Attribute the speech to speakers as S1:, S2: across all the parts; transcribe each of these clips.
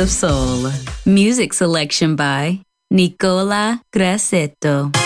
S1: Of
S2: Soul. Music selection by Nicola Grassetto.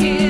S3: kill.